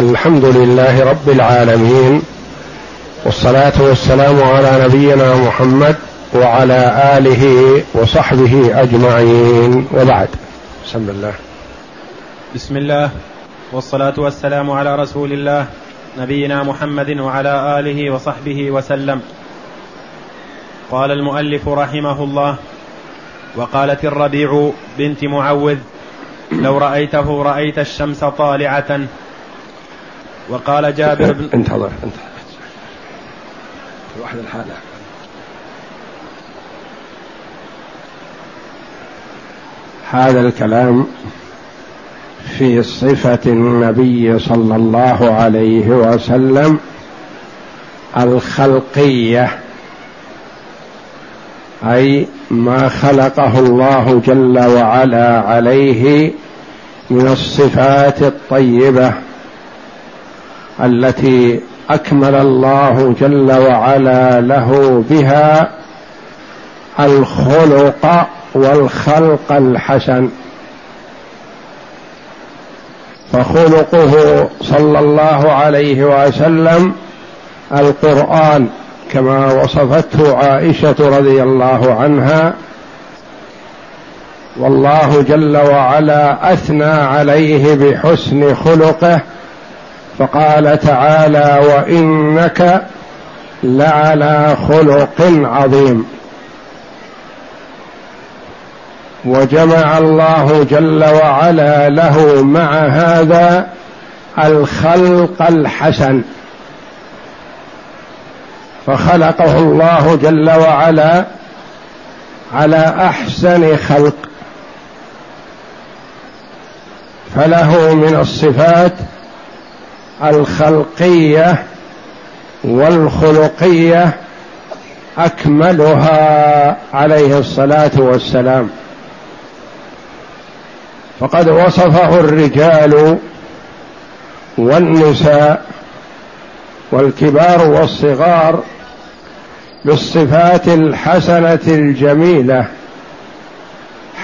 الحمد لله رب العالمين والصلاة والسلام على نبينا محمد وعلى آله وصحبه أجمعين وبعد. بسم الله. بسم الله. والصلاة والسلام على رسول الله نبينا محمد وعلى آله وصحبه وسلم. قال المؤلف رحمه الله وقالت الربيع بنت معوذ لو رأيته رأيت الشمس طالعة وقال جابر بن انتظر انتظر. واحد الحالة هذا الكلام في صفة النبي صلى الله عليه وسلم الخلقية أي ما خلقه الله جل وعلا عليه من الصفات الطيبة. التي أكمل الله جل وعلا له بها الخلق والخلق الحسن. فخلقه صلى الله عليه وسلم القرآن كما وصفته عائشة رضي الله عنها. والله جل وعلا أثنى عليه بحسن خلقه فقال تعالى وإنك لعلى خلق عظيم. وجمع الله جل وعلا له مع هذا الخلق الحسن. فخلقه الله جل وعلا على أحسن خلق. فله من الصفات الخلقية والخلقية أكملها عليه الصلاة والسلام. فقد وصفه الرجال والنساء والكبار والصغار بالصفات الحسنة الجميلة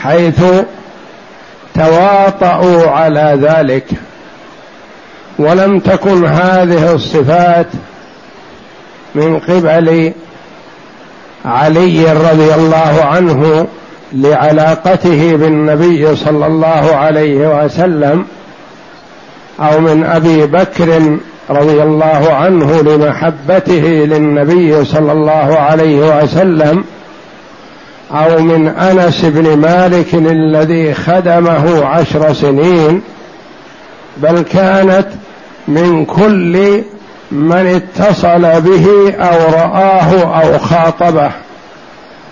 حيث تواطؤوا على ذلك. ولم تكن هذه الصفات من قبل علي رضي الله عنه لعلاقته بالنبي صلى الله عليه وسلم أو من أبي بكر رضي الله عنه لمحبته للنبي صلى الله عليه وسلم أو من أنس بن مالك الذي خدمه عشر سنين بل كانت من كل من اتصل به أو رآه أو خاطبه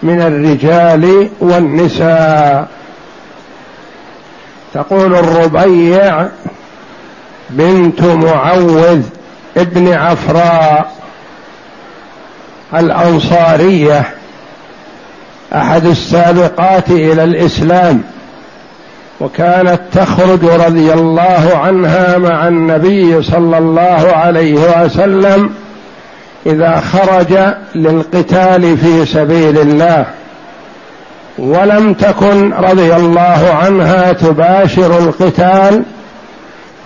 من الرجال والنساء. تقول الربيع بنت معوذ ابن عفراء الأنصارية أحد السابقات إلى الإسلام. وكانت تخرج رضي الله عنها مع النبي صلى الله عليه وسلم إذا خرج للقتال في سبيل الله. ولم تكن رضي الله عنها تباشر القتال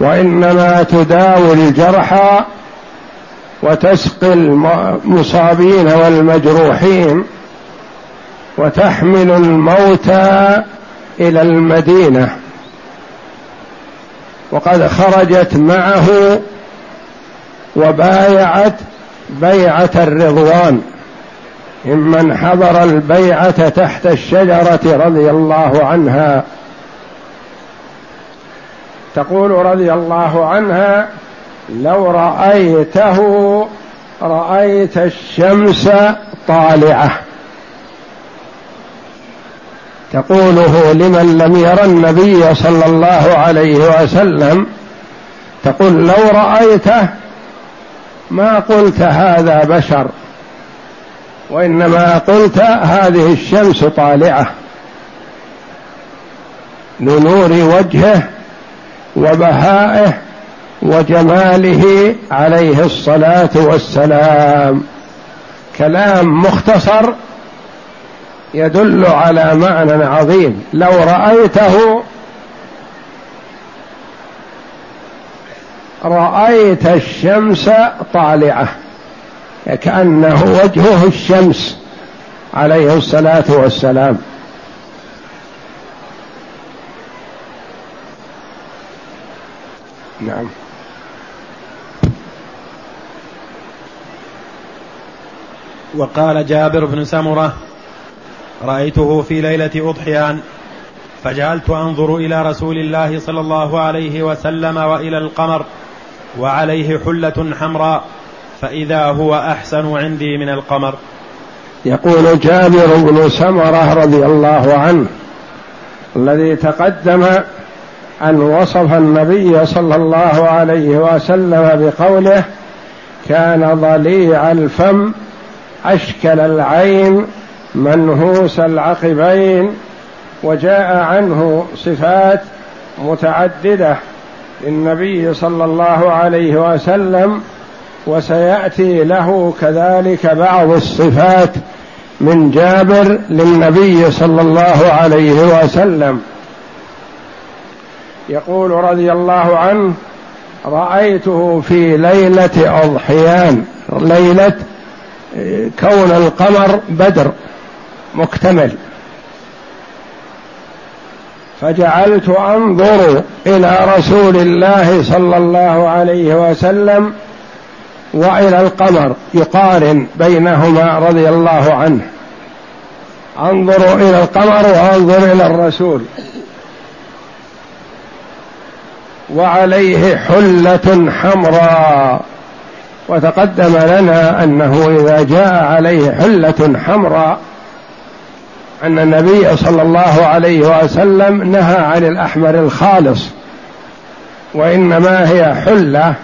وإنما تداوي الجرحى وتسقي المصابين والمجروحين وتحمل الموتى إلى المدينة. وقد خرجت معه وبايعت بيعة الرضوان. ممن حضر البيعة تحت الشجرة رضي الله عنها. تقول رضي الله عنها لو رأيته رأيت الشمس طالعة تقوله لمن لم ير النبي صلى الله عليه وسلم تقول لو رأيته ما قلت هذا بشر وإنما قلت هذه الشمس طالعة لنور وجهه وبهائه وجماله عليه الصلاة والسلام. كلام مختصر يدل على معنى عظيم. لو رأيته رأيت الشمس طالعة كأنه وجهه الشمس عليه الصلاة والسلام. نعم. وقال جابر بن سمرة رأيته في ليلة أضحيان فجعلت أنظر إلى رسول الله صلى الله عليه وسلم وإلى القمر وعليه حلة حمراء فإذا هو أحسن عندي من القمر. يقول جابر بن سمرة رضي الله عنه الذي تقدم أن وصف النبي صلى الله عليه وسلم بقوله كان ضليع الفم أشكل العين منهوس العقبين وجاء عنه صفات متعددة للنبي صلى الله عليه وسلم وسيأتي له كذلك بعض الصفات من جابر للنبي صلى الله عليه وسلم. يقول رضي الله عنه رأيته في ليلة أضحيان ليلة كون القمر بدر. مكتمل. فجعلت أنظر إلى رسول الله صلى الله عليه وسلم وإلى القمر يقارن بينهما رضي الله عنه. أنظر إلى القمر وأنظر إلى الرسول. وعليه حلة حمراء. وتقدم لنا أنه إذا جاء عليه حلة حمراء أن النبي صلى الله عليه وسلم نهى عن الأحمر الخالص وإنما هي حلة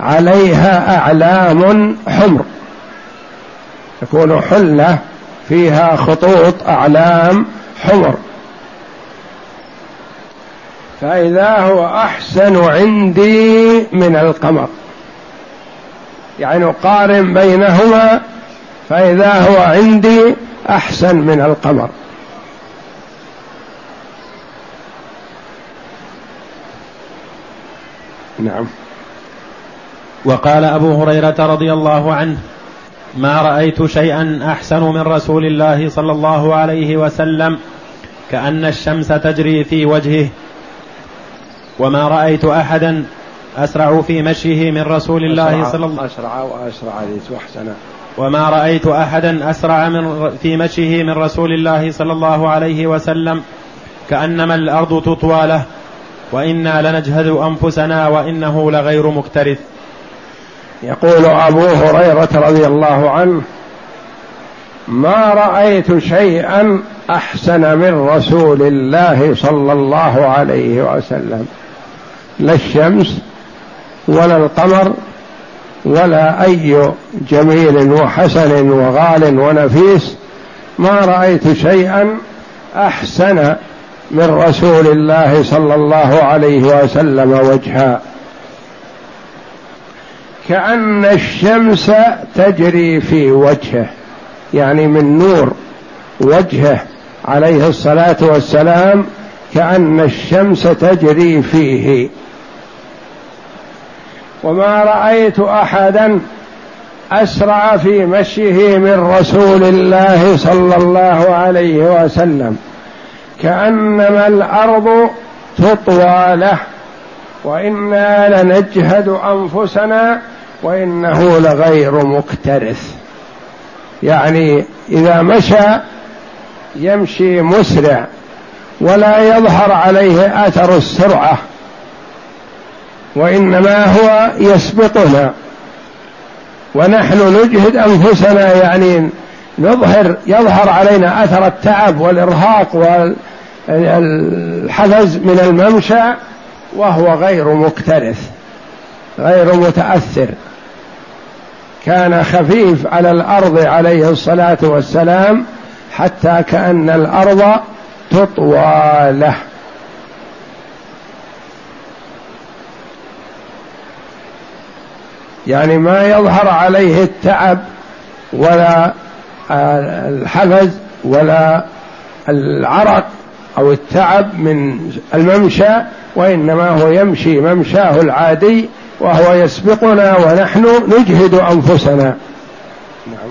عليها أعلام حمر. تكون حلة فيها خطوط أعلام حمر. فإذا هو أحسن عندي من القمر. يعني قارن بينهما فإذا هو عندي أحسن من القمر. نعم. وقال أبو هريرة رضي الله عنه ما رأيت شيئا أحسن من رسول الله صلى الله عليه وسلم كأن الشمس تجري في وجهه. وما رأيت أحدا أسرع في مشيه من رسول الله صلى الله عليه وسلم أسرع وأسرع وأحسن. وما رأيت أحدا أسرع من في مشيه من رسول الله صلى الله عليه وسلم كأنما الأرض تطوى له. وإنا لنجهد أنفسنا وإنه لغير مكترث. يقول أبو هريرة رضي الله عنه ما رأيت شيئا أحسن من رسول الله صلى الله عليه وسلم. لا الشمس ولا القمر ولا أي جميل وحسن وغال ونفيس. ما رأيت شيئا أحسن من رسول الله صلى الله عليه وسلم وجها. كأن الشمس تجري في وجهه يعني من نور وجهه عليه الصلاة والسلام كأن الشمس تجري فيه. وما رأيت احدا أسرع في مشيه من رسول الله صلى الله عليه وسلم. كأنما الأرض تطوى له وإنا لنجهد أنفسنا وإنه لغير مكترث. يعني إذا مشى يمشي مسرع ولا يظهر عليه أثر السرعة وإنما هو يسبقنا. ونحن نجهد أنفسنا يعني نظهر يظهر علينا أثر التعب والإرهاق والحفز من الممشى وهو غير مكترث غير متأثر. كان خفيف على الأرض عليه الصلاة والسلام حتى كأن الأرض تطوى له. يعني ما يظهر عليه التعب ولا الحفز ولا العرق أو التعب من الممشى وإنما هو يمشي ممشاه العادي وهو يسبقنا ونحن نجهد أنفسنا. نعم.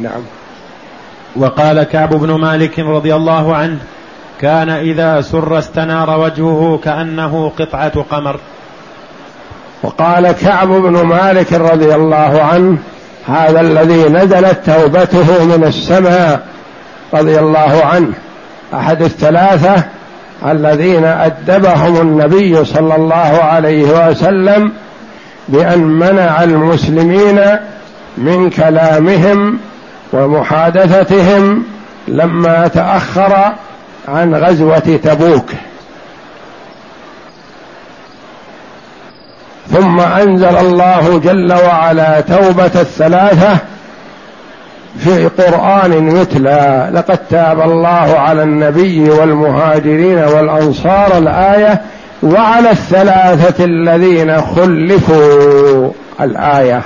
نعم. وقال كعب بن مالك رضي الله عنه كان إذا سر استنار وجهه كأنه قطعة قمر. وقال كعب بن مالك رضي الله عنه هذا الذي نزلت توبته من السماء رضي الله عنه. أحد الثلاثة الذين أدبهم النبي صلى الله عليه وسلم بأن منع المسلمين من كلامهم ومحادثتهم لما تأخر عن غزوة تبوك. ثم أنزل الله جل وعلا توبة الثلاثة في قرآن يتلى لقد تاب الله على النبي والمهاجرين والأنصار الآية وعلى الثلاثة الذين خلفوا الآية.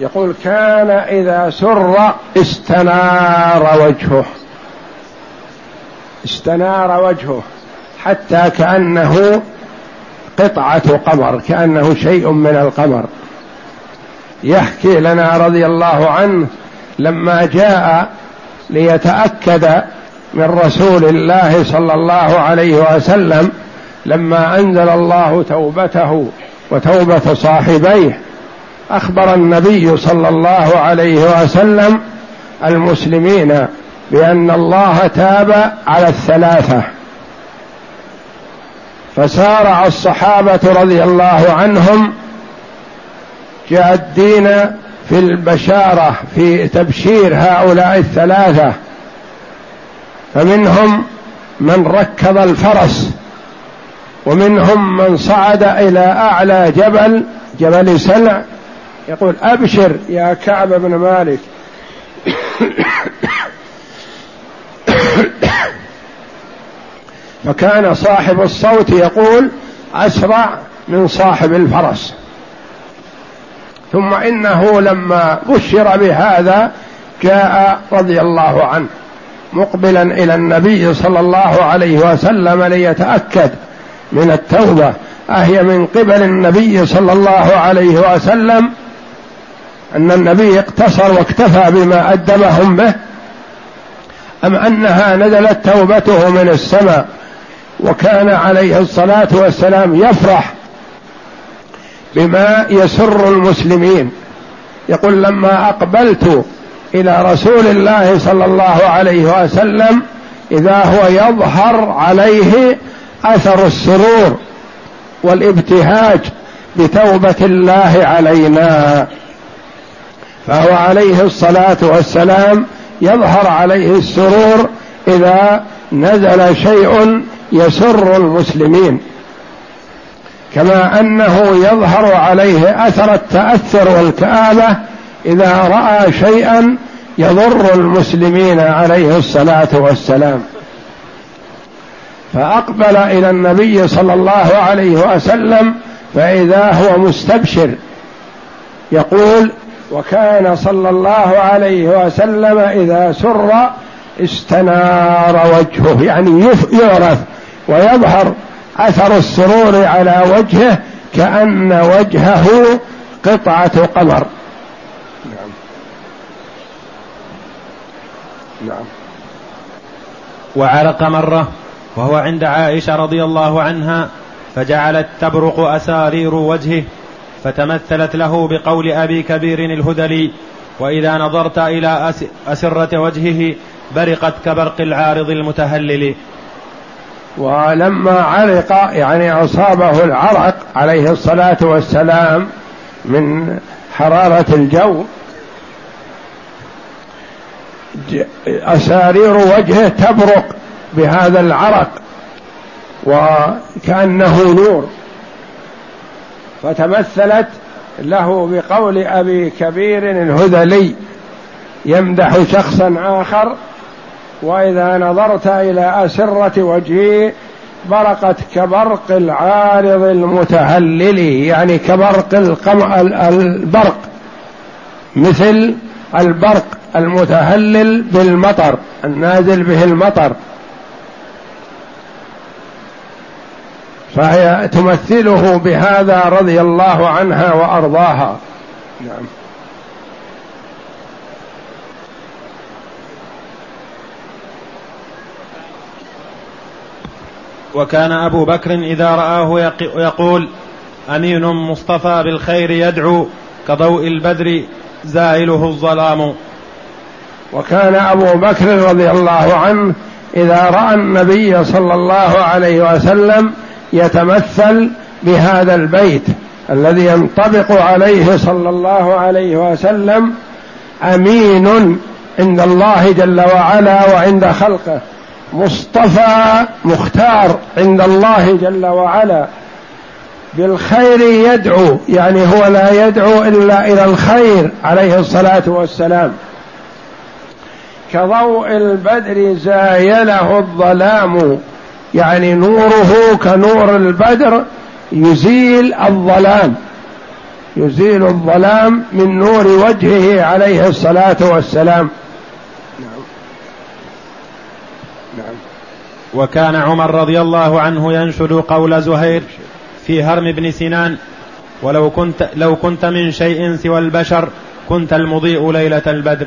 يقول كان إذا سر استنار وجهه. استنار وجهه. حتى كأنه قطعة قمر كأنه شيء من القمر. يحكي لنا رضي الله عنه لما جاء ليتأكد من رسول الله صلى الله عليه وسلم لما أنزل الله توبته وتوبة صاحبيه أخبر النبي صلى الله عليه وسلم المسلمين بأن الله تاب على الثلاثة. فسارع الصحابة رضي الله عنهم جادين في البشارة في تبشير هؤلاء الثلاثة. فمنهم من ركض الفرس ومنهم من صعد إلى أعلى جبل جبل سلع يقول أبشر يا كعب بن مالك. فكان صاحب الصوت يقول أسرع من صاحب الفرس. ثم إنه لما بشر بهذا جاء رضي الله عنه مقبلا إلى النبي صلى الله عليه وسلم ليتأكد من التوبة. أهي من قبل النبي صلى الله عليه وسلم أن النبي اقتصر واكتفى بما ادبهم به. أم أنها نزلت توبته من السماء؟ وكان عليه الصلاة والسلام يفرح بما يسر المسلمين. يقول لما أقبلت إلى رسول الله صلى الله عليه وسلم إذا هو يظهر عليه أثر السرور والابتهاج بتوبة الله علينا. فهو عليه الصلاة والسلام يظهر عليه السرور إذا نزل شيء يسر المسلمين كما أنه يظهر عليه أثر التأثر والكآبة إذا رأى شيئا يضر المسلمين عليه الصلاة والسلام. فأقبل إلى النبي صلى الله عليه وسلم فإذا هو مستبشر يقول وكان صلى الله عليه وسلم إذا سر استنار وجهه. يعني يعرف ويظهر أثر السرور على وجهه كأن وجهه قطعة قمر. نعم. نعم. وعرق مرة وهو عند عائشة رضي الله عنها فجعلت تبرق أسارير وجهه فتمثلت له بقول أبي كبير الهذلي وإذا نظرت إلى أسرة وجهه برقت كبرق العارض المتهلل. ولما عرق يعني أصابه العرق عليه الصلاة والسلام من حرارة الجو أسارير وجهه تبرق بهذا العرق وكأنه نور. فتمثلت له بقول أبي كبير الهذلي يمدح شخصا آخر وإذا نظرت إلى أسرة وجهه برقت كبرق العارض المتهلل يعني كبرق القمع البرق مثل البرق المتهلل بالمطر النازل به المطر. فهي تمثله بهذا رضي الله عنها وأرضاها. نعم. وكان أبو بكر إذا رآه يقول أمين مصطفى بالخير يدعو كضوء البدر زائله الظلام. وكان أبو بكر رضي الله عنه إذا رأى النبي صلى الله عليه وسلم يتمثل بهذا البيت الذي ينطبق عليه صلى الله عليه وسلم أمين عند الله جل وعلا وعند خلقه. مصطفى مختار عند الله جل وعلا بالخير يدعو يعني هو لا يدعو إلا إلى الخير عليه الصلاة والسلام. كضوء البدر زايله الظلام يعني نوره كنور البدر يزيل الظلام يزيل الظلام من نور وجهه عليه الصلاة والسلام نعم نعم وكان عمر رضي الله عنه ينشد قول زهير في هرم بن سنان ولو كنت لو كنت من شيء سوى البشر كنت المضيء ليلة البدر.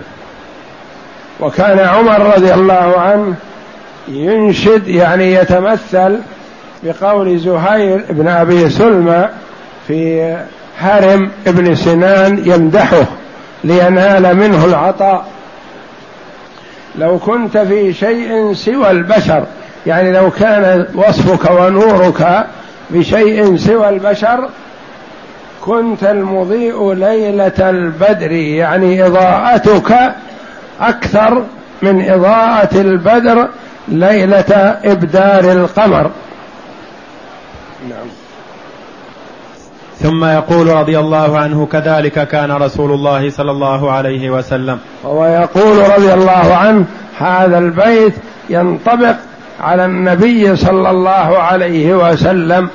وكان عمر رضي الله عنه ينشد يعني يتمثل بقول زهير بن أبي سلمى في هرم ابن سنان يمدحه لينال منه العطاء. لو كنت في شيء سوى البشر يعني لو كان وصفك ونورك بشيء سوى البشر كنت المضيء ليلة البدر. يعني إضاءتك أكثر من إضاءة البدر ليلة إبدار القمر. نعم. ثم يقول رضي الله عنه كذلك كان رسول الله صلى الله عليه وسلم. وهو يقول رضي الله عنه هذا البيت ينطبق على النبي صلى الله عليه وسلم.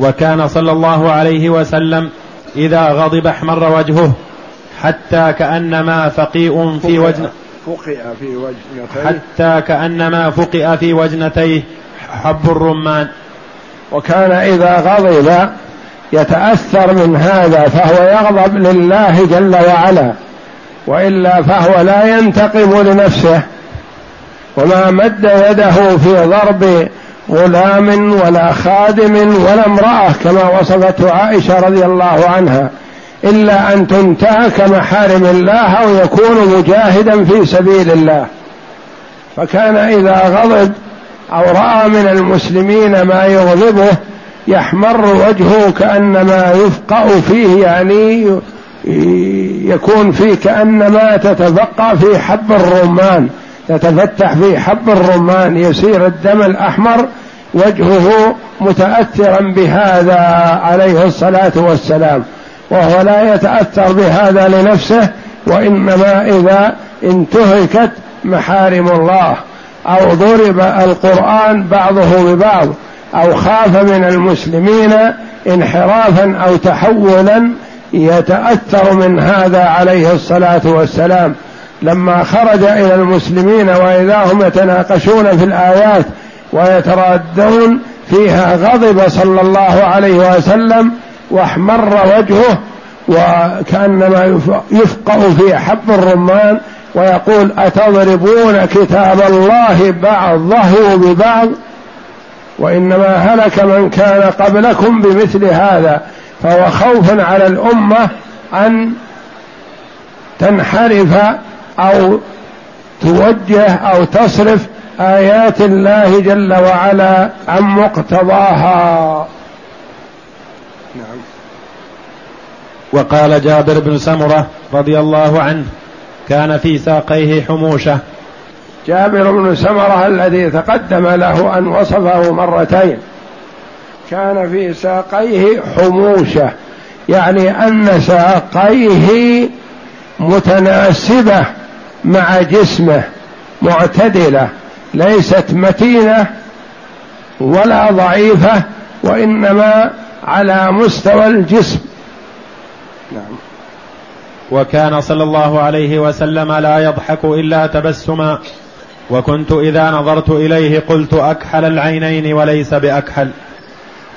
وكان صلى الله عليه وسلم إذا غضب احمر وجهه حتى كأنما فقيء في وجن فقئ في وجنتيه. حتى كأنما فقئ في وجنتيه حب الرمان. وكان إذا غضب يتأثر من هذا فهو يغضب لله جل وعلا. وإلا فهو لا ينتقم لنفسه. وما مد يده في ضرب غلام ولا خادم ولا امرأة كما وصفته عائشة رضي الله عنها إلا أن تنتهك محارم الله أو يكون مجاهدا في سبيل الله. فكان إذا غضب أو رأى من المسلمين ما يغضبه يحمر وجهه كأنما يفقأ فيه يعني يكون فيه كأنما تتفقع في حب الرمان تتفتح في حب الرمان يسير الدم الأحمر وجهه متأثرا بهذا عليه الصلاة والسلام وهو لا يتأثر بهذا لنفسه وإنما إذا انتهكت محارم الله أو ضرب القرآن بعضه ببعض أو خاف من المسلمين انحرافا أو تحولا يتأثر من هذا عليه الصلاة والسلام. لما خرج إلى المسلمين وإذا هم يتناقشون في الآيات ويترادون فيها غضب صلى الله عليه وسلم واحمر وجهه وكأنما يفقأ في حب الرمان ويقول أتضربون كتاب الله بعضه ببعض؟ وإنما هلك من كان قبلكم بمثل هذا. فهو خوف على الأمة أن تنحرف أو توجه أو تصرف آيات الله جل وعلا عن مقتضاها. نعم. وقال جابر بن سمرة رضي الله عنه كان في ساقيه حموشة. جابر بن سمرة الذي تقدم له أن وصفه مرتين. كان في ساقيه حموشة يعني أن ساقيه متناسبة مع جسمه معتدلة ليست متينة ولا ضعيفة وإنما على مستوى الجسم. نعم. وكان صلى الله عليه وسلم لا يضحك إلا تبسما. وكنت إذا نظرت إليه قلت أكحل العينين وليس بأكحل.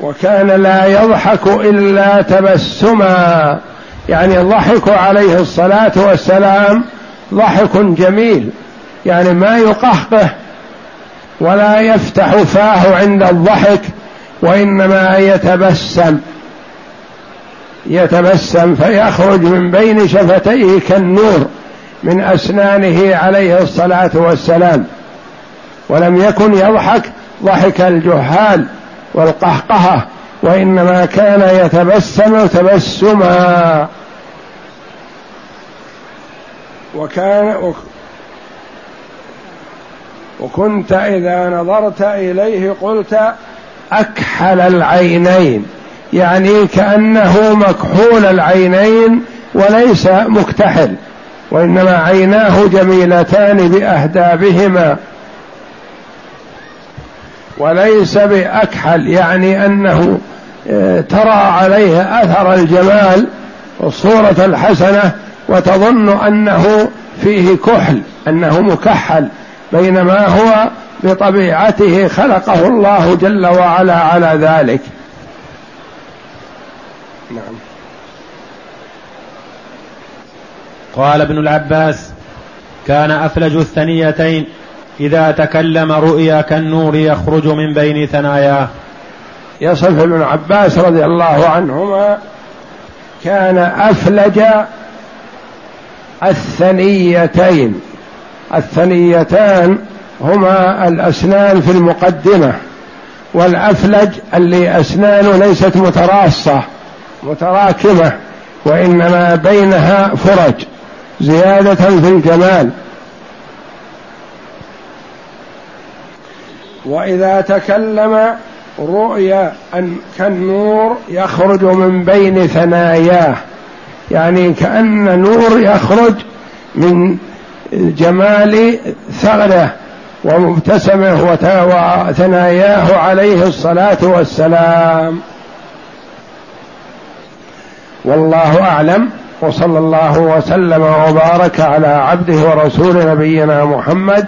وكان لا يضحك إلا تبسما. يعني الضحك عليه الصلاة والسلام ضحك جميل. يعني ما يقهقه ولا يفتح فاه عند الضحك وإنما يتبسم. يتبسم فيخرج من بين شفتيه كالنور من أسنانه عليه الصلاة والسلام. ولم يكن يضحك ضحك الجهال. والقهقهه وإنما كان يتبسم تبسما. وكان وكنت إذا نظرت إليه قلت أكحل العينين يعني كأنه مكحول العينين وليس مكتحل وإنما عيناه جميلتان بأهدابهما. وليس بأكحل يعني أنه آه، ترى عليه أثر الجمال والصورة الحسنة وتظن أنه فيه كحل أنه مكحل بينما هو بطبيعته خلقه الله جل وعلا على ذلك. نعم. قال ابن العباس كان أفلج الثنيتين إذا تكلم رؤيا كالنور يخرج من بين ثناياه. يصف ابن عباس رضي الله عنهما كان أفلج الثنيتين. الثنيتان هما الأسنان في المقدمة والأفلج اللي أسنانه ليست متراصة متراكمة وإنما بينها فرج زيادة في الجمال. وإذا تكلم رؤيا أن كالنور يخرج من بين ثناياه. يعني كأن نور يخرج من جمال ثغره ومبتسمه وثناياه عليه الصلاة والسلام. والله أعلم. وصلى الله وسلم وبارك على عبده ورسول نبينا محمد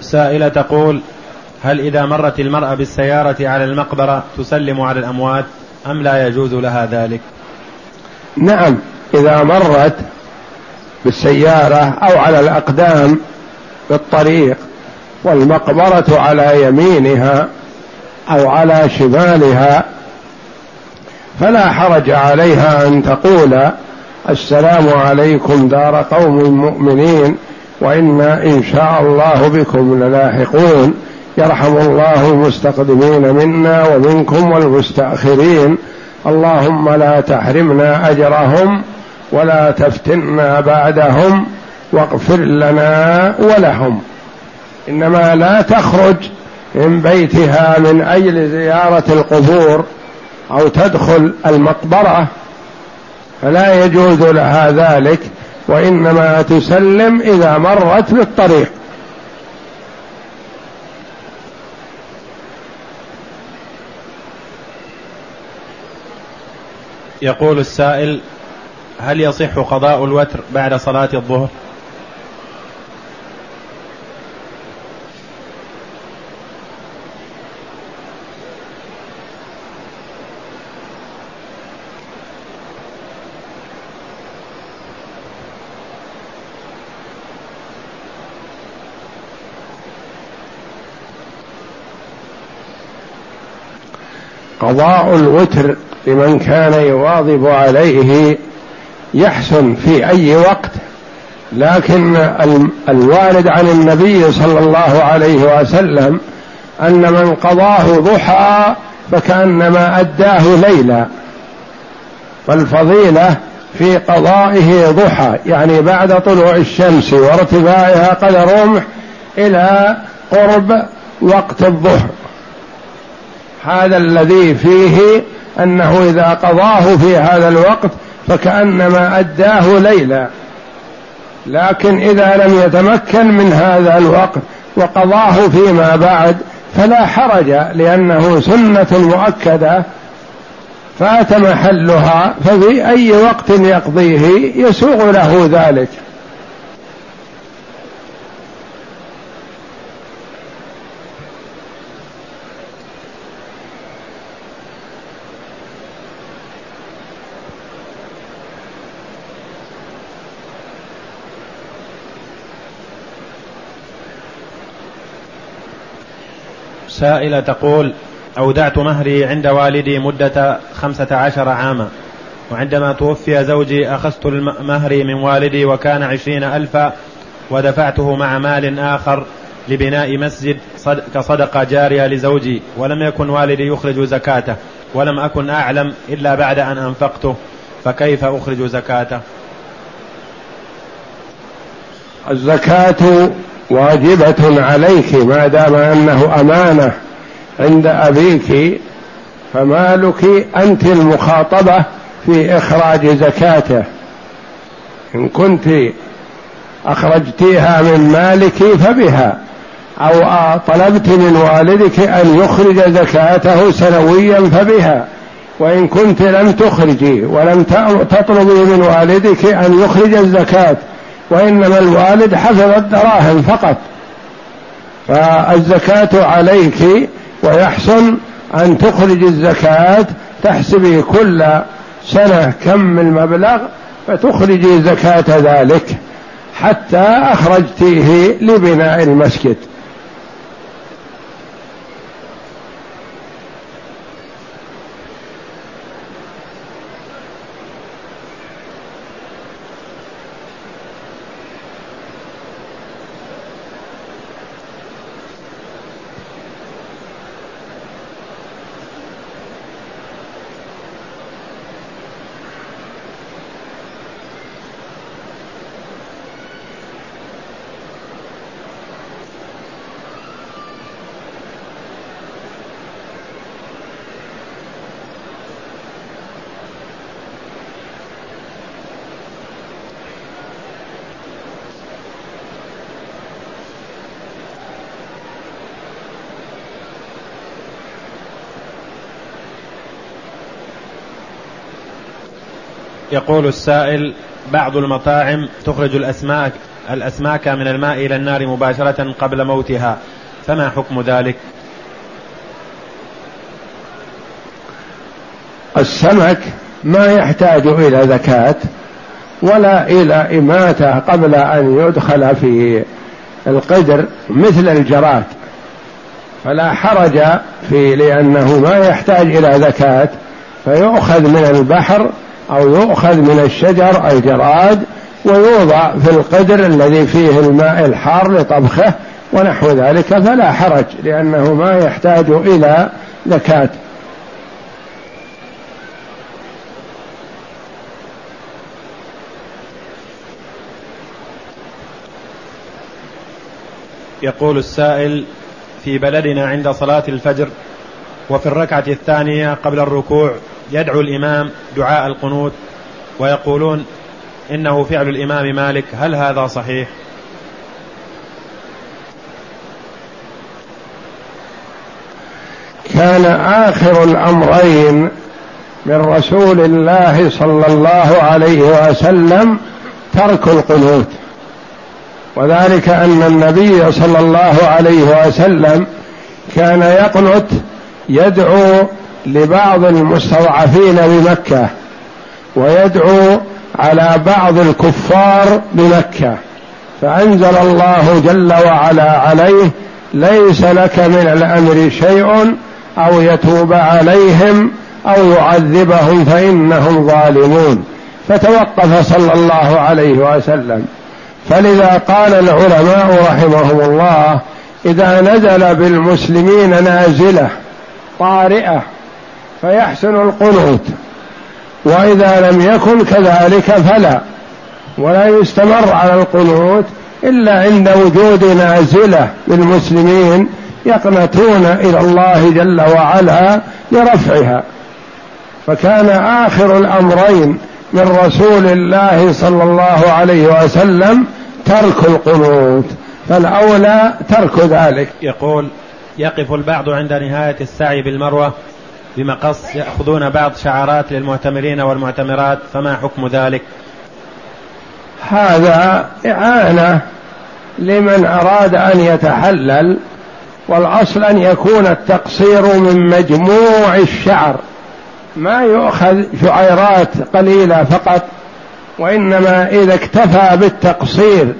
سائلة تقول هل إذا مرت المرأة بالسيارة على المقبرة تسلم على الأموات أم لا يجوز لها ذلك؟ نعم إذا مرت بالسيارة أو على الأقدام بالطريق والمقبرة على يمينها أو على شمالها فلا حرج عليها أن تقول السلام عليكم دار قوم مؤمنين. وأنا إن شاء الله بكم للاحقون. يرحم الله المستقدمين منا ومنكم والمستأخرين. اللهم لا تحرمنا أجرهم ولا تفتنا بعدهم واغفر لنا ولهم. إنما لا تخرج من بيتها من أجل زيارة القبور أو تدخل المقبرة. فلا يجوز لها ذلك. وإنما تسلم إذا مرت بالطريق. يقول السائل هل يصح قضاء الوتر بعد صلاة الظهر؟ قضاء الوتر لمن كان يواظب عليه يحسن في أي وقت لكن الوارد عن النبي صلى الله عليه وسلم أن من قضاه ضحى فكأنما أداه ليلا. فالفضيله في قضائه ضحى يعني بعد طلوع الشمس وارتفاعها قدر رمح إلى قرب وقت الظهر. هذا الذي فيه أنه إذا قضاه في هذا الوقت فكأنما أداه ليلا. لكن إذا لم يتمكن من هذا الوقت وقضاه فيما بعد فلا حرج لأنه سنة مؤكدة فات محلها ففي أي وقت يقضيه يسوغ له ذلك. سائلة تقول أودعت مهري عند والدي مدة خمسة عشر عاما. وعندما توفي زوجي أخذت مهري من والدي وكان عشرين ألفا ودفعته مع مال آخر لبناء مسجد كصدقة جارية لزوجي ولم يكن والدي يخرج زكاته ولم أكن أعلم إلا بعد أن أنفقته فكيف أخرج زكاته؟ الزكاة واجبة عليك ما دام أنه أمانة عند أبيك فمالك أنت المخاطبة في إخراج زكاته. إن كنت أخرجتيها من مالك فبها أو طلبت من والدك أن يخرج زكاته سنويا فبها. وإن كنت لم تخرجي ولم تطلبي من والدك أن يخرج الزكاة وإنما الوالد حفظ الدراهم فقط. فالزكاة عليك ويحسن أن تخرج الزكاة تحسبي كل سنة كم المبلغ فتخرجي زكاة ذلك حتى أخرجتيه لبناء المسجد. يقول السائل بعض المطاعم تخرج الأسماك الأسماك من الماء إلى النار مباشرة قبل موتها. فما حكم ذلك؟ السمك ما يحتاج إلى زكاة ولا إلى إماتة قبل أن يدخل في القدر مثل الجراد. فلا حرج في لأنه ما يحتاج إلى زكاة فيؤخذ من البحر أو يؤخذ من الشجر الجراد ويوضع في القدر الذي فيه الماء الحار لطبخه ونحو ذلك فلا حرج لأنه ما يحتاج إلى زكاة. يقول السائل في بلدنا عند صلاة الفجر وفي الركعة الثانية قبل الركوع يدعو الإمام دعاء القنوت ويقولون إنه فعل الإمام مالك هل هذا صحيح؟ كان آخر الأمرين من رسول الله صلى الله عليه وسلم ترك القنوت. وذلك أن النبي صلى الله عليه وسلم كان يقنت يدعو لبعض المستضعفين بمكة ويدعو على بعض الكفار بمكة. فأنزل الله جل وعلا عليه ليس لك من الأمر شيء أو يتوب عليهم أو يعذبهم فإنهم ظالمون. فتوقف صلى الله عليه وسلم. فلذا قال العلماء رحمهم الله إذا نزل بالمسلمين نازلة طارئة فيحسن القنوت. وإذا لم يكن كذلك فلا. ولا يستمر على القنوت إلا عند وجود نازلة للمسلمين يقنتون إلى الله جل وعلا لرفعها. فكان آخر الأمرين من رسول الله صلى الله عليه وسلم ترك القنوت. فالأولى ترك ذلك. يقول يقف البعض عند نهاية السعي بالمروة بمقص يأخذون بعض شعارات للمعتمرين والمعتمرات فما حكم ذلك؟ هذا إعانة لمن أراد أن يتحلل والأصل أن يكون التقصير من مجموع الشعر. ما يؤخذ شعيرات قليلة فقط وإنما إذا اكتفى بالتقصير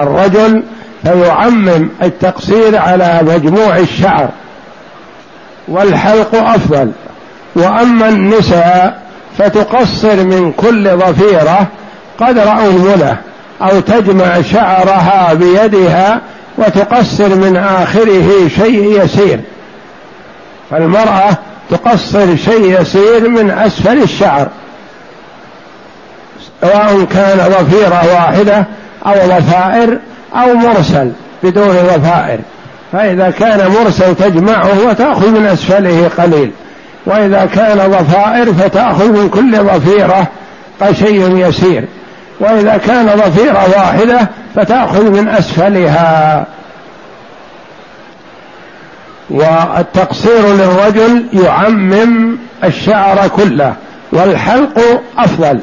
الرجل فيعمم التقصير على مجموع الشعر. والحلق أفضل. وأما النساء فتقصر من كل ضفيره قدر انمله أو تجمع شعرها بيدها وتقصر من آخره شيء يسير. فالمرأة تقصر شيء يسير من أسفل الشعر. سواء كان ضفيره واحدة أو ضفائر أو مرسل بدون ضفائر فإذا كان مرسل تجمعه وتأخذ من أسفله قليل. وإذا كان ضفائر فتأخذ من كل ضفيره شيء يسير. وإذا كان ضفيره واحدة فتأخذ من أسفلها. والتقصير للرجل يعمم الشعر كله والحلق أفضل.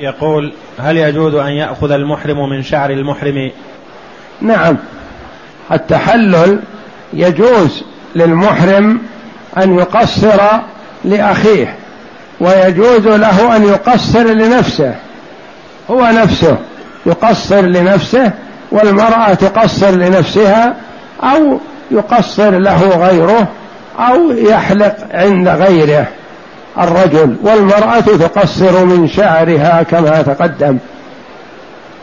يقول هل يجوز أن يأخذ المحرم من شعر المحرم؟ نعم. التحلل يجوز للمحرم أن يقصر لأخيه ويجوز له أن يقصر لنفسه. هو نفسه يقصر لنفسه والمرأة تقصر لنفسها أو يقصر له غيره أو يحلق عند غيره. الرجل والمرأة تقصر من شعرها كما تقدم.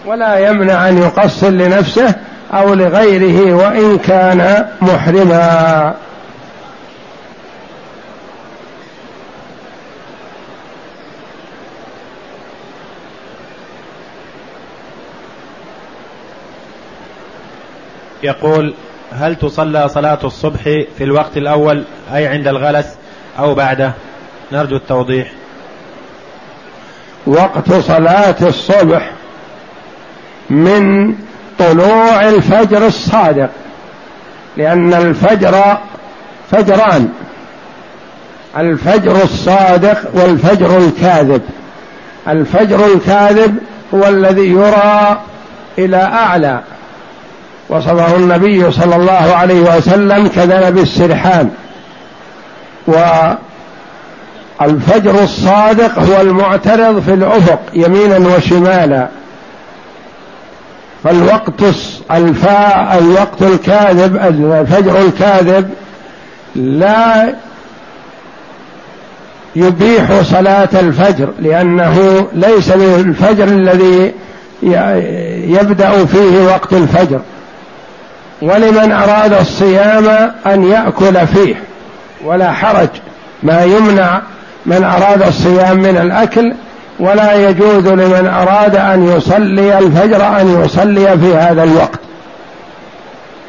ولا يمنع أن يقصر لنفسه أو لغيره وإن كان محرما. يقول هل تصلى صلاة الصبح في الوقت الأول أي عند الغلس أو بعده؟ نرجو التوضيح. وقت صلاة الصبح من طلوع الفجر الصادق لأن الفجر فجران الفجر الصادق والفجر الكاذب. الفجر الكاذب هو الذي يرى إلى أعلى. وصفه النبي صلى الله عليه وسلم كذنب السرحان. والفجر الصادق هو المعترض في الأفق يمينا وشمالا. فالوقت الفاء الوقت الكاذب الفجر الكاذب لا يبيح صلاة الفجر لأنه ليس الفجر الذي يبدأ فيه وقت الفجر. ولمن أراد الصيام أن يأكل فيه ولا حرج. ما يمنع من أراد الصيام من الأكل ولا يجوز لمن أراد أن يصلي الفجر أن يصلي في هذا الوقت.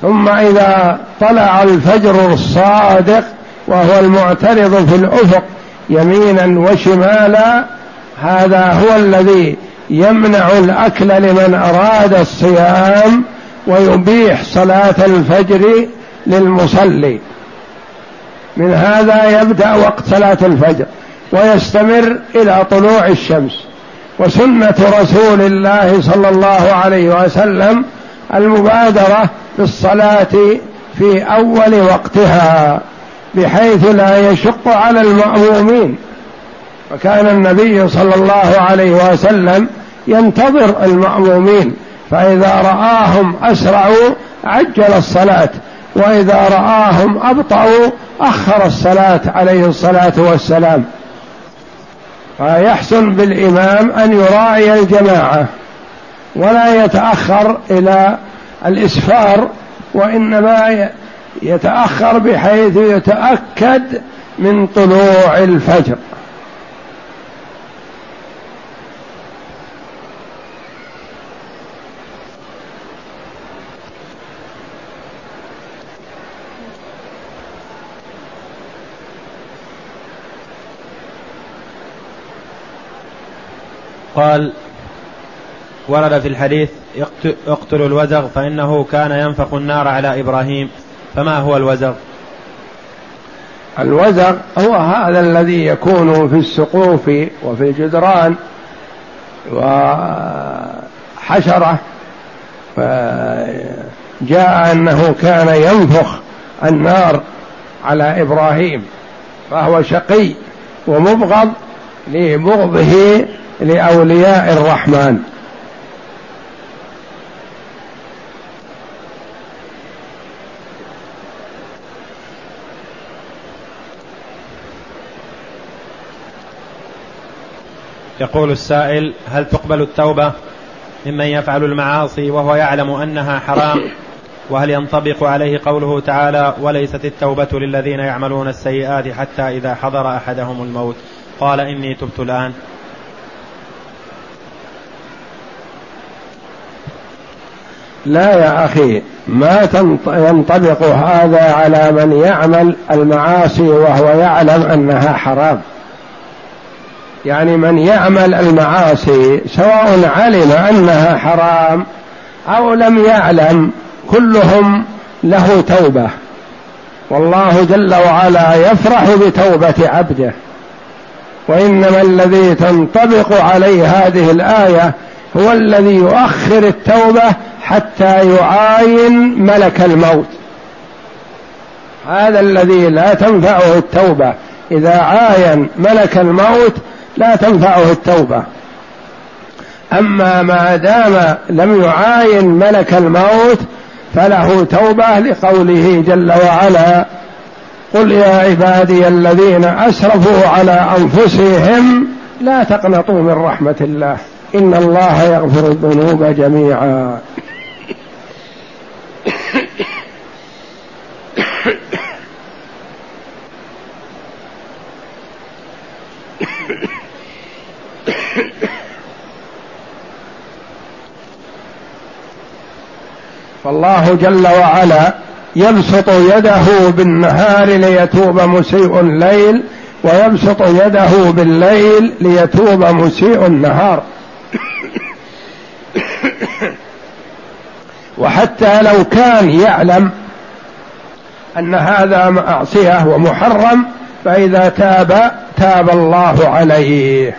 ثم إذا طلع الفجر الصادق وهو المعترض في الأفق يمينا وشمالا هذا هو الذي يمنع الأكل لمن أراد الصيام ويبيح صلاة الفجر للمصلي. من هذا يبدأ وقت صلاة الفجر. ويستمر إلى طلوع الشمس. وسنة رسول الله صلى الله عليه وسلم المبادرة بالصلاة في أول وقتها بحيث لا يشق على المأمومين. وكان النبي صلى الله عليه وسلم ينتظر المأمومين فإذا رآهم أسرعوا عجل الصلاة وإذا رآهم أبطأوا أخر الصلاة عليه الصلاة والسلام. فيحسن بالإمام أن يراعي الجماعة ولا يتأخر إلى الإسفار وإنما يتأخر بحيث يتأكد من طلوع الفجر. قال ورد في الحديث اقتلوا الوزغ فإنه كان ينفخ النار على إبراهيم فما هو الوزغ؟ الوزغ هو هذا الذي يكون في السقوف وفي الجدران وحشرة فجاء أنه كان ينفخ النار على إبراهيم فهو شقي ومبغض لبغضه لأولياء الرحمن. يقول السائل هل تقبل التوبة ممن يفعل المعاصي وهو يعلم أنها حرام؟ وهل ينطبق عليه قوله تعالى وليست التوبة للذين يعملون السيئات حتى إذا حضر أحدهم الموت قال إني تبت الآن. لا يا أخي ما ينطبق هذا على من يعمل المعاصي وهو يعلم أنها حرام. يعني من يعمل المعاصي سواء علم أنها حرام أو لم يعلم كلهم له توبة. والله جل وعلا يفرح بتوبة عبده. وإنما الذي تنطبق عليه هذه الآية هو الذي يؤخر التوبة حتى يعاين ملك الموت. هذا الذي لا تنفعه التوبة. إذا عاين ملك الموت لا تنفعه التوبة. أما ما دام لم يعاين ملك الموت فله توبة لقوله جل وعلا قل يا عبادي الذين أسرفوا على أنفسهم لا تقنطوا من رحمة الله. إن الله يغفر الذنوب جميعا. فالله جل وعلا يبسط يده بالنهار ليتوب مسيء الليل ويبسط يده بالليل ليتوب مسيء النهار. وحتى لو كان يعلم أن هذا معصية ومحرم فإذا تاب تاب الله عليه.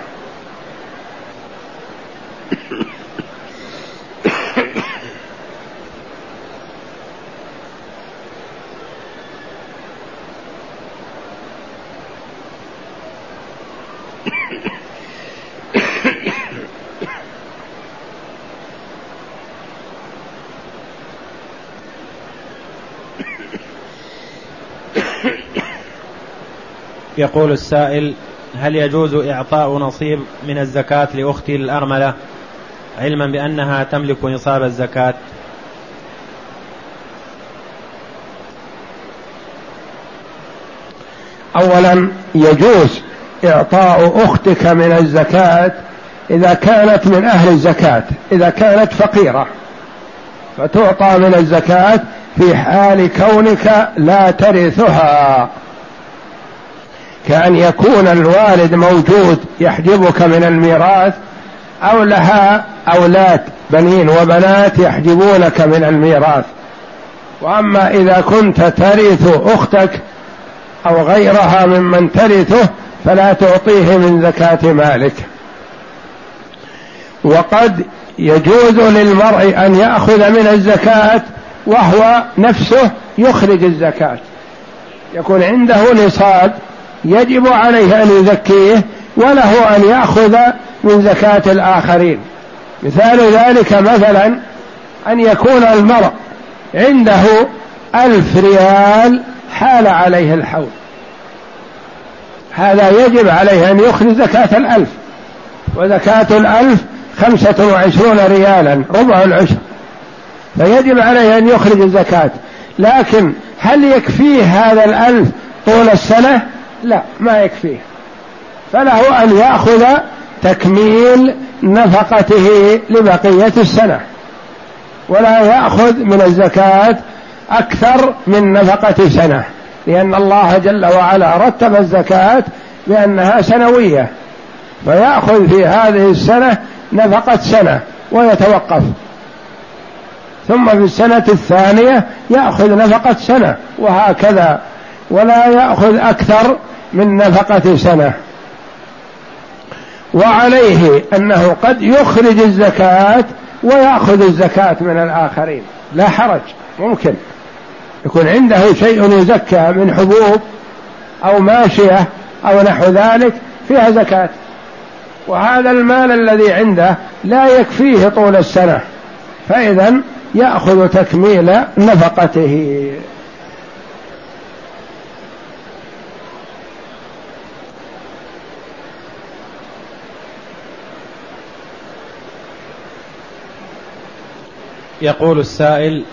يقول السائل هل يجوز إعطاء نصيب من الزكاة لأختي الأرملة علما بأنها تملك نصاب الزكاة؟ أولا يجوز إعطاء أختك من الزكاة إذا كانت من أهل الزكاة إذا كانت فقيرة. فتعطى من الزكاة في حال كونك لا ترثها. كأن يكون الوالد موجود يحجبك من الميراث أو لها أولاد بنين وبنات يحجبونك من الميراث. وأما إذا كنت ترث أختك أو غيرها ممن ترثه فلا تعطيه من زكاة مالك. وقد يجوز للمرء أن يأخذ من الزكاة وهو نفسه يخرج الزكاة. يكون عنده نصاب يجب عليه أن يزكيه وله أن يأخذ من زكاة الآخرين. مثال ذلك مثلا أن يكون المرء عنده ألف ريال حال عليه الحول. هذا يجب عليه أن يخرج زكاة الألف وزكاة الألف خمسة وعشرون ريالا ربع العشر. فيجب عليه أن يخرج الزكاة. لكن هل يكفيه هذا الألف طول السنة؟ لا ما يكفيه فله أن يأخذ تكميل نفقته لبقية السنة. ولا يأخذ من الزكاة أكثر من نفقة سنة لأن الله جل وعلا رتب الزكاة بأنها سنوية. فيأخذ في هذه السنة نفقة سنة ويتوقف. ثم في السنة الثانية يأخذ نفقة سنة وهكذا ولا يأخذ أكثر من نفقة سنة. وعليه أنه قد يخرج الزكاة ويأخذ الزكاة من الآخرين. لا حرج ممكن. يكون عنده شيء يزكى من حبوب أو ماشية أو نحو ذلك فيها زكاة. وهذا المال الذي عنده لا يكفيه طول السنة فإذا يأخذ تكميل نفقته. يقول السائل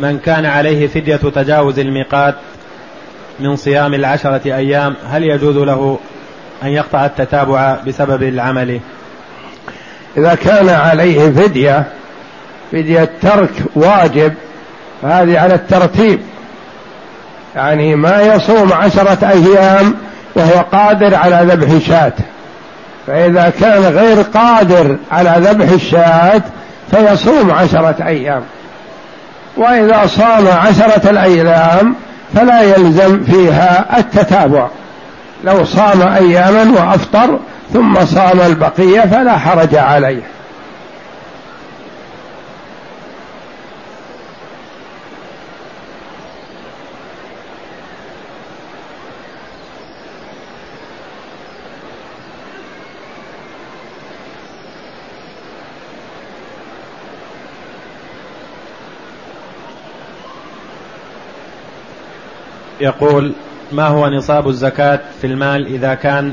من كان عليه فدية تجاوز الميقات من صيام العشرة أيام هل يجوز له أن يقطع التتابع بسبب العمل؟ إذا كان عليه فدية فدية ترك واجب فهذه على الترتيب. يعني ما يصوم عشرة أيام وهو قادر على ذبح شاة. فإذا كان غير قادر على ذبح الشاة فيصوم عشرة أيام. وإذا صام عشرة الأيام فلا يلزم فيها التتابع. لو صام أياما وأفطر ثم صام البقية فلا حرج عليه. يقول ما هو نصاب الزكاة في المال إذا كان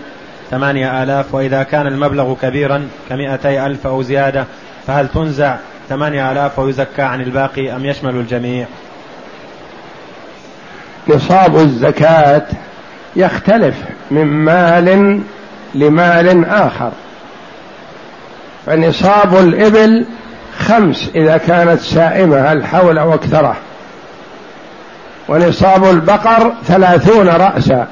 ثمانية آلاف وإذا كان المبلغ كبيرا كمئتي ألف أو زيادة فهل تنزع ثمانية آلاف ويزكى عن الباقي أم يشمل الجميع؟ نصاب الزكاة يختلف من مال لمال آخر. فنصاب الإبل خمس إذا كانت سائمة الحول أو أكثره ونصاب البقر ثلاثون رأسا.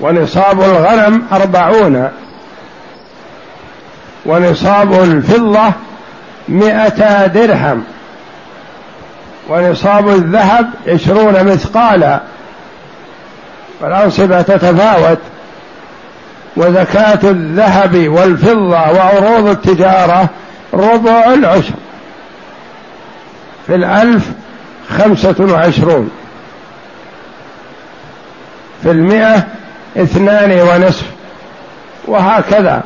ونصاب الغنم أربعون. ونصاب الفضة مئة درهم. ونصاب الذهب عشرون مثقالا. والأنصبة تتفاوت. وزكاة الذهب والفضة وعروض التجارة ربع العشر. في الألف خمسة وعشرون. في المئة اثنان ونصف. وهكذا.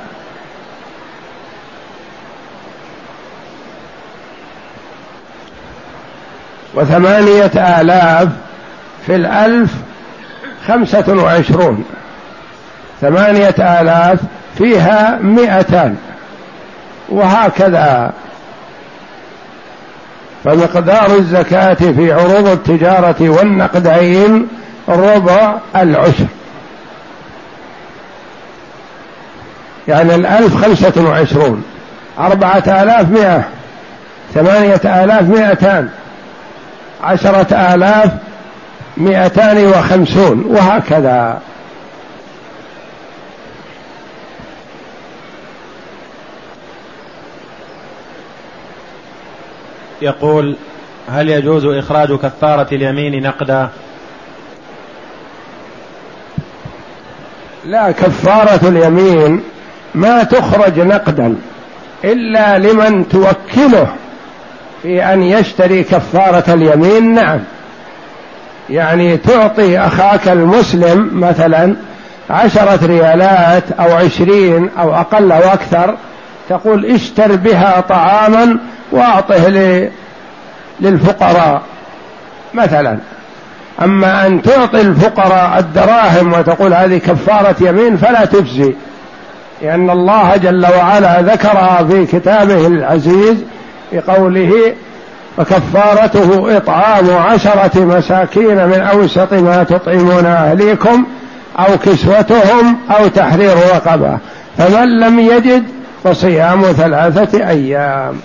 وثمانية آلاف في الألف خمسة وعشرون. ثمانية آلاف فيها مئتان. وهكذا. فمقدار الزكاة في عروض التجارة والنقدين ربع العشر يعني الألف خمسة وعشرون أربعة آلاف مئة ثمانية آلاف مئتان عشرة آلاف مئتان وخمسون وهكذا. يقول هل يجوز إخراج كفارة اليمين نقدا؟ لا كفارة اليمين ما تخرج نقدا إلا لمن توكله في أن يشتري كفارة اليمين. نعم. يعني تعطي أخاك المسلم مثلا عشرة ريالات أو عشرين أو أقل أو أكثر تقول اشتر بها طعاما وأعطه للفقراء مثلا. أما أن تعطي الفقراء الدراهم وتقول هذه كفارة يمين فلا تجزي لأن الله جل وعلا ذكرها في كتابه العزيز بقوله فكفارته إطعام عشرة مساكين من أوسط ما تطعمون أهليكم أو كسوتهم أو تحرير رقبة فمن لم يجد فصيام ثلاثة أيام.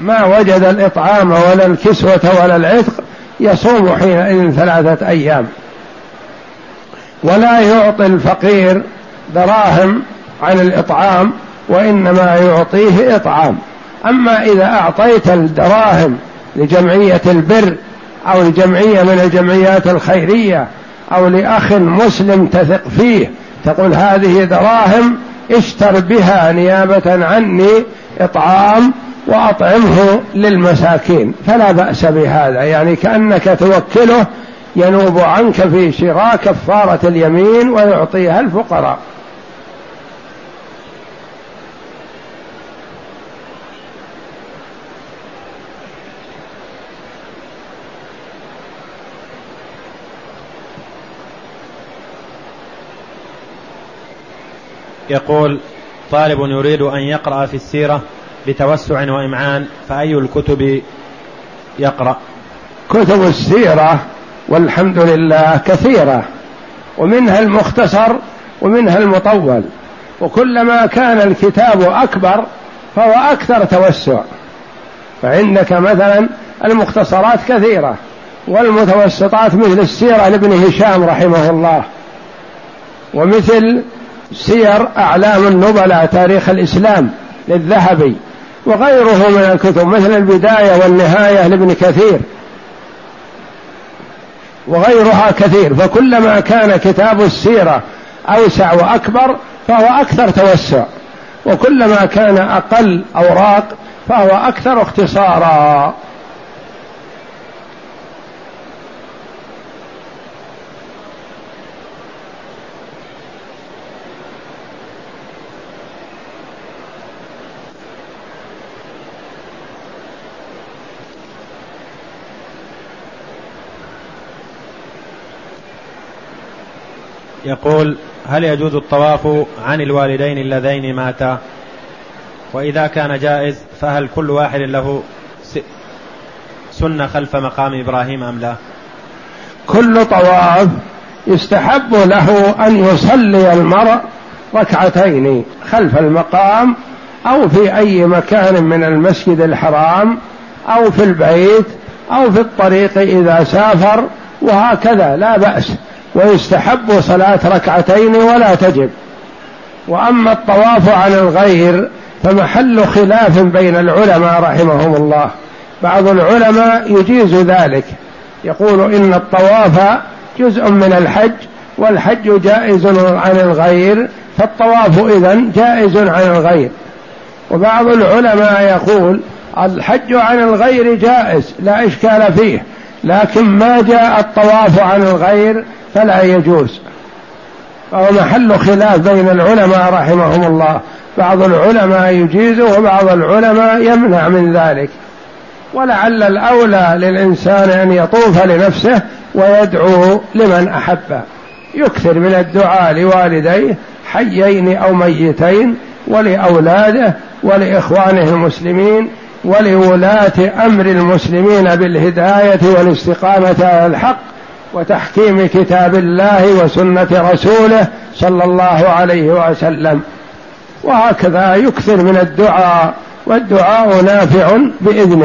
ما وجد الإطعام ولا الكسوة ولا العتق يصوم حينئذ ثلاثة أيام. ولا يعطي الفقير دراهم عن الإطعام وإنما يعطيه إطعام. أما إذا أعطيت الدراهم لجمعية البر أو لجمعية من الجمعيات الخيرية أو لأخ مسلم تثق فيه تقول هذه دراهم اشتر بها نيابة عني إطعام وأطعمه للمساكين. فلا بأس بهذا. يعني كأنك توكله ينوب عنك في شراء كفارة اليمين ويعطيها الفقراء. يقول طالب يريد أن يقرأ في السيرة بتوسع وإمعان فأي الكتب يقرأ؟ كتب السيرة والحمد لله كثيرة ومنها المختصر ومنها المطول وكلما كان الكتاب أكبر فهو أكثر توسع. فعندك مثلا المختصرات كثيرة والمتوسطات مثل السيرة لابن هشام رحمه الله ومثل سير أعلام النبلاء تاريخ الإسلام للذهبي وغيره من الكتب مثل البداية والنهاية لابن كثير. وغيرها كثير. فكلما كان كتاب السيرة أوسع وأكبر فهو أكثر توسع. وكلما كان أقل أوراق فهو أكثر اختصارا. يقول هل يجوز الطواف عن الوالدين اللذين ماتا؟ وإذا كان جائز فهل كل واحد له سنة خلف مقام إبراهيم أم لا؟ كل طواف يستحب له أن يصلي المرء ركعتين خلف المقام أو في أي مكان من المسجد الحرام أو في البيت أو في الطريق إذا سافر وهكذا لا بأس. ويستحب صلاة ركعتين ولا تجب. وأما الطواف عن الغير فمحل خلاف بين العلماء رحمهم الله. بعض العلماء يجيز ذلك. يقول إن الطواف جزء من الحج والحج جائز عن الغير فالطواف إذن جائز عن الغير. وبعض العلماء يقول الحج عن الغير جائز لا إشكال فيه لكن ما جاء الطواف عن الغير فلا يجوز. فهو محل خلاف بين العلماء رحمهم الله. بعض العلماء يجيزه وبعض العلماء يمنع من ذلك. ولعل الأولى للإنسان أن يطوف لنفسه ويدعو لمن أحبه. يكثر من الدعاء لوالديه حيين أو ميتين ولأولاده ولإخوانه المسلمين ولولاة أمر المسلمين بالهداية والاستقامة على الحق وتحكيم كتاب الله وسنة رسوله صلى الله عليه وسلم. وهكذا يكثر من الدعاء والدعاء نافع بإذنه.